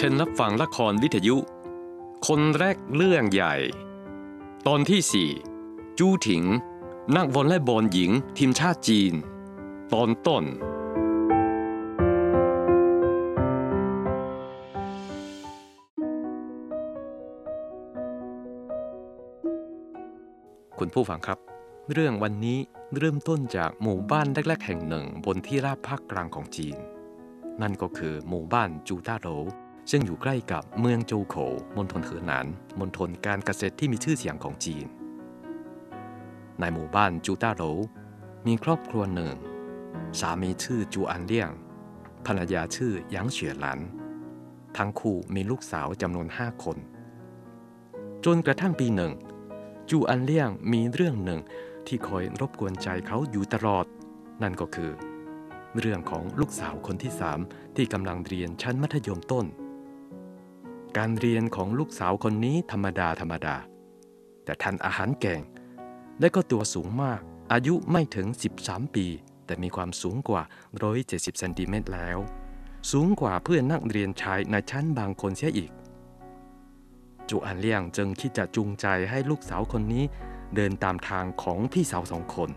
เช่นรับฟังละครวิทยุ คนแรกเรื่องใหญ่ ตอนที่ 4 จูถิง นักวอลเลย์บอลหญิงทีมชาติจีน ตอนต้น คุณผู้ฟังครับ เรื่องวันนี้เริ่มต้นจากหมู่บ้านเล็กๆแห่งหนึ่งบนที่ราบภาคกลางของจีน นั่นก็คือหมู่บ้านจูต้าโหล ซึ่งอยู่ใกล้กับเมืองโจโขมณฑลเหอหนานมณฑลการเกษตรที่มีชื่อเสียงของจีน ในหมู่บ้านจูต้าโหลมีครอบครัวหนึ่ง สามีชื่อจูอันเลี่ยง ภรรยาชื่อหยางเฉียหลัน ทั้งคู่มีลูกสาวจำนวนห้าคน จนกระทั่งปีหนึ่ง จูอันเลี่ยงมีเรื่องหนึ่งที่คอยรบกวนใจเขาอยู่ตลอด นั่นก็คือ เรื่องของลูกสาวคนที่สามที่กำลังเรียนชั้นมัธยมต้น การเรียนของลูกสาวคนนี้ธรรมดาธรรมดา แต่ทานอาหารเก่ง และก็ตัวสูงมาก อายุไม่ถึง 13 ปี แต่มีความสูงกว่า 170เซนติเมตรแล้ว สูงกว่าเพื่อนนักเรียนชายในชั้นบางคนเสียอีก จูอันเลี่ยงจึงคิดจะจูงใจให้ลูกสาวคนนี้ เดินตามทางของพี่สาวสองคน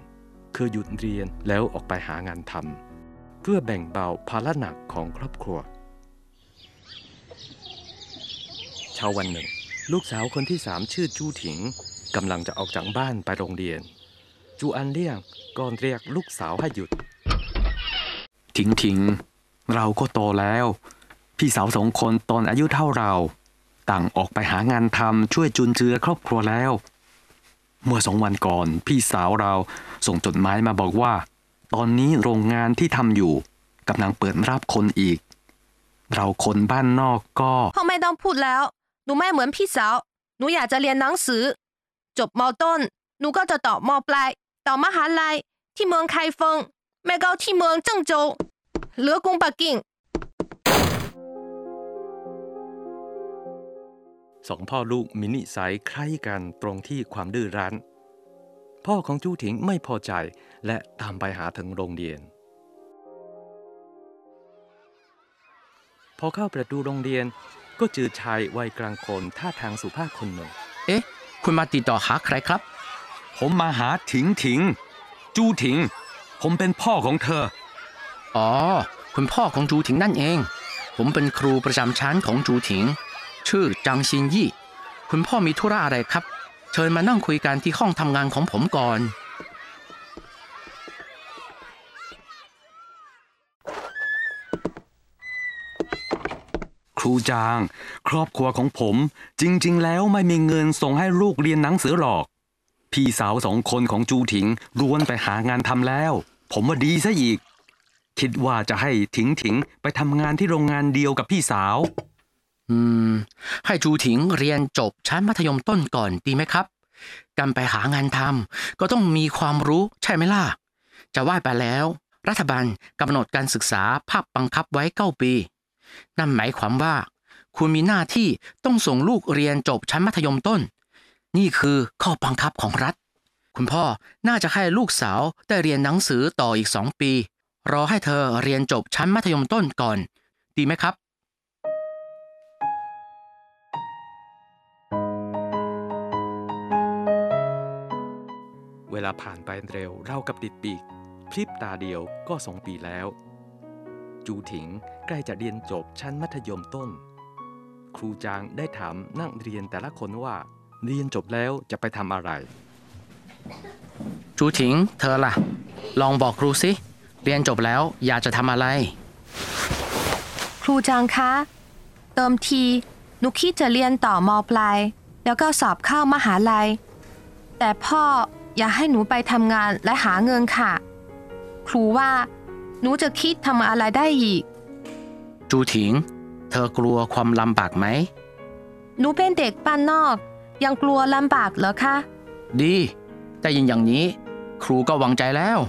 คือหยุดเรียนแล้วออกไปหางานทำเพื่อแบ่งเบาภาระหนักของครอบครัว ช้าวันหนึ่ง ลูกสาวคนที่สามชื่อจูถิงกำลังจะออกจากบ้านไปโรงเรียน จูอันเลี่ยงก่อนเรียกลูกสาวให้หยุด ถิงถิง เราก็โตแล้ว พี่สาวสองคนตอนอายุเท่าเรา ต่างออกไปหางานทำช่วยจุนเจือครอบครัวแล้ว เมื่อสองวันก่อน พี่สาวเราส่งจดหมายมาบอกว่า ตอนนี้โรงงานที่ทำอยู่กำลังเปิดรับคนอีก เราคนบ้านนอกก็ พ่อไม่ต้องพูดแล้ว หนูไม่เหมือนพี่สาว หนูอยากจะเรียนหนังสือ จบมต้น หนูก็จะต่อมปลาย ต่อมหาลัย ที่เมืองไคเฟิงไม่ก็ที่เมืองเจิ้งโจวเหลือกรุงปักกิ่ง สองพ่อลูกมีนิสัยคล้ายกันตรงที่ความดื้อรั้น พ่อของจูถิงไม่พอใจและตามไปหาถึงโรงเรียน พอเข้าประตูโรงเรียน ก็เจอชายวัยกลางคนท่าทางสุภาพคนหนึ่ง เอ๊ะ คุณมาติดต่อหาใครครับ ผมมาหาถิงถิง จูถิง ผมเป็นพ่อของเธอ อ๋อ คุณพ่อของจูถิงนั่นเอง ผมเป็นครูประจำชั้นของจูถิง ชื่อจางซินยี่ คุณพ่อมีธุระอะไรครับ เชิญมานั่งคุยกันที่ห้องทำงานของผมก่อน ครูจาง ครอบครัวของผม จริง ๆ แล้วไม่มีเงินส่งให้ลูกเรียนหนังสือหรอก พี่สาวสองคนของจูถิงล้วนไปหางานทำแล้ว ผมว่าดีซะอีก คิดว่าจะให้ถิงถิงไปทำงานที่โรงงานเดียวกับพี่สาว อืม ให้จูถิงเรียนจบชั้นมัธยมต้นก่อนดีไหมครับการไปหางานทำก็ต้องมีความรู้ใช่ไหมล่ะ จะว่าไปแล้ว รัฐบาลกำหนดการศึกษาภาคบังคับไว้เก้าปี นั่นหมายความว่า คุณมีหน้าที่ต้องส่งลูกเรียนจบชั้นมัธยมต้น นี่คือข้อบังคับของรัฐ คุณพ่อน่าจะให้ลูกสาวได้เรียนหนังสือต่ออีกสองปี รอให้เธอเรียนจบชั้นมัธยมต้นก่อน ดีไหมครับเวลาผ่านไปเร็วเรากับติดปีก พริบตาเดียวก็สองปีแล้ว จูถิงใกล้จะเรียนจบชั้นมัธยมต้น ครูจางได้ถามนักเรียนแต่ละคนว่า เรียนจบแล้วจะไปทำอะไร จูถิง เธอล่ะ ลองบอกครูสิเรียนจบแล้วอยากจะทำอะไร ครูจางคะ เติมทีหนูคิดจะเรียนต่อมปลาย แล้วก็สอบเข้ามหาลัย แต่พ่ออยากให้หนูไปทำงานและหาเงินค่ะ ครูว่า หนูจะคิดทำอะไรได้อีก จูถิง เธอกลัวความลำบากไหม หนูเป็นเด็กบ้านนอก ยังกลัวลำบากเหรอคะ ดีแต่ยินอย่างนี้ ครูก็หวังใจแล้ว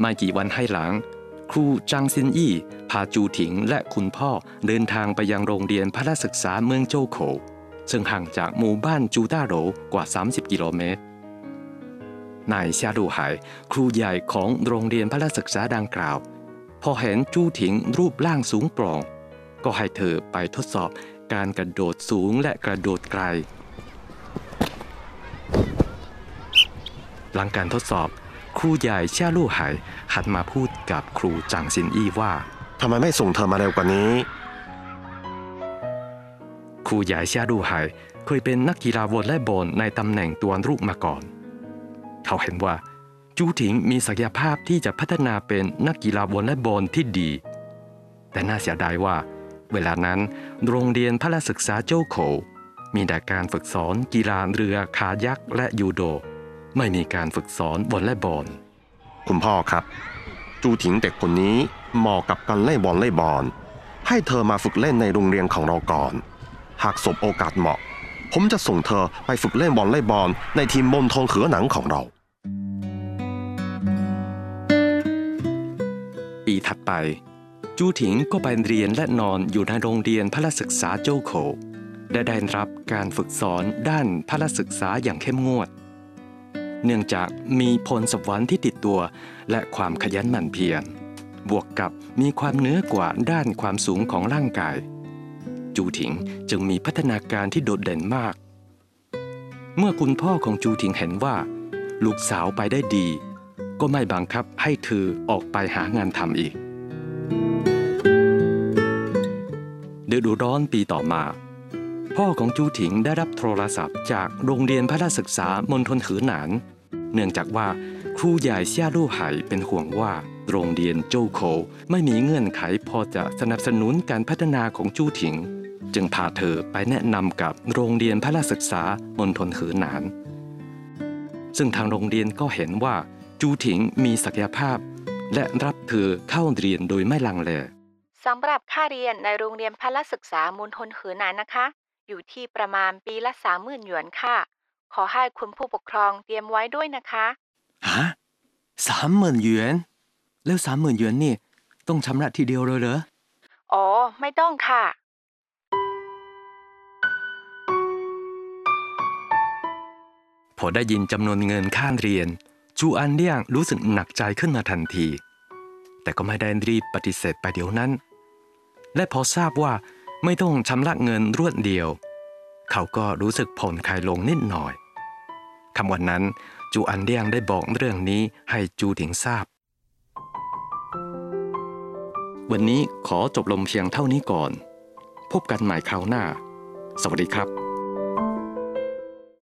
ไม่กี่วันให้หลัง ครูจางซินอี้พาจูถิงและคุณพ่อเดินทางไปยังโรงเรียนพระศึกษาเมืองโจวโขวซึ่งห่างจากหมู่บ้านจูต้าโหลกว่า 30 กิโลเมตร นายเซียดูไหครูใหญ่ของโรงเรียนพระศึกษาดังกล่าว พอเห็นจูถิงรูปร่างสูงโปร่งก็ให้เธอไปทดสอบการกระโดดสูงและกระโดดไกล หลังการทดสอบ ครูใหญ่เช่าลู่ไหหันมาพูดกับครูจางซินอี้ว่าทำไมไม่ส่งเธอมาเร็วกว่านี้ ครูใหญ่เช่าลู่ไหเคยเป็นนักกีฬาวอลเลย์บอลในตำแหน่งตัวรูปมาก่อน เขาเห็นว่า จูถิงมีศักยภาพที่จะพัฒนาเป็นนักกีฬาวอลเลย์บอลที่ดี แต่น่าเสียดายว่า เวลานั้น โรงเรียนพระศึกษาโจโขมีแต่การฝึกสอนกีฬาเรือคายักและยูโด ไม่มีการฝึกสอนวอลเลย์บอล คุณพ่อครับ จูถิงเด็กคนนี้เหมาะกับการเล่นบอลเล่นบอล ให้เธอมาฝึกเล่นในโรงเรียนของเราก่อน หากสบโอกาสเหมาะ ผมจะส่งเธอไปฝึกเล่นบอลเล่บอลในทีมมณฑลเขือหนังของเรา ปีถัดไป จูถิงก็ไปเรียนและนอนอยู่ในโรงเรียนพระศึกษาโจโขวและได้รับการฝึกสอนด้านพระศึกษาอย่างเข้มงวด เนื่องจากมีพลสวรรค์ที่ติดตัว และความขยันหมั่นเพียร บวกกับมีความเนื้อกว่าด้านความสูงของร่างกาย จูถิงจึงมีพัฒนาการที่โดดเด่นมาก เมื่อคุณพ่อของจูถิงเห็นว่า ลูกสาวไปได้ดี ก็ไม่บังคับให้เธอออกไปหางานทำอีกฤดูร้อนปีต่อมา พ่อของจูถิงได้รับโทรศัพท์จากโรงเรียนพระราชศึกษามณฑลขือหนาน เนื่องจากว่าครูใหญ่เซี่ยลู่ไห่เป็นห่วงว่า โรงเรียนโจโคไม่มีเงื่อนไขพอจะสนับสนุนการพัฒนาของจูถิง จึงพาเธอไปแนะนำกับโรงเรียนพระราชศึกษามณฑลขือหนาน ซึ่งทางโรงเรียนก็เห็นว่าจูถิงมีศักยภาพ และรับเธอเข้าเรียนโดยไม่ลังเลสำหรับค่าเรียนในโรงเรียนพละศึกษามณฑลเขือหนานนะคะ อยู่ที่ประมาณปีละสามหมื่นหยวนค่ะ ขอให้คุณผู้ปกครองเตรียมไว้ด้วยนะคะฮะสามหมื่นหยวน แล้วสามหมื่นหยวนนี่ ต้องชำระทีเดียวเลยเหรอ อ๋อ ไม่ต้องค่ะ พอได้ยินจำนวนเงินค่าเรียน จูอันเลี่ยงรู้สึกหนักใจขึ้นมาทันที แต่ก็ไม่ได้รีบปฏิเสธไปเดี๋ยวนั้น และพอทราบว่าไม่ต้องชำระเงินรวดเดียว เขาก็รู้สึกผ่อนคลายลงนิดหน่อยคำวันนั้นจูอันเลี่ยงได้บอกเรื่องนี้ให้จูถิงทราบ วันนี้ขอจบลงเพียงเท่านี้ก่อน พบกันใหม่คราวหน้า สวัสดีครับ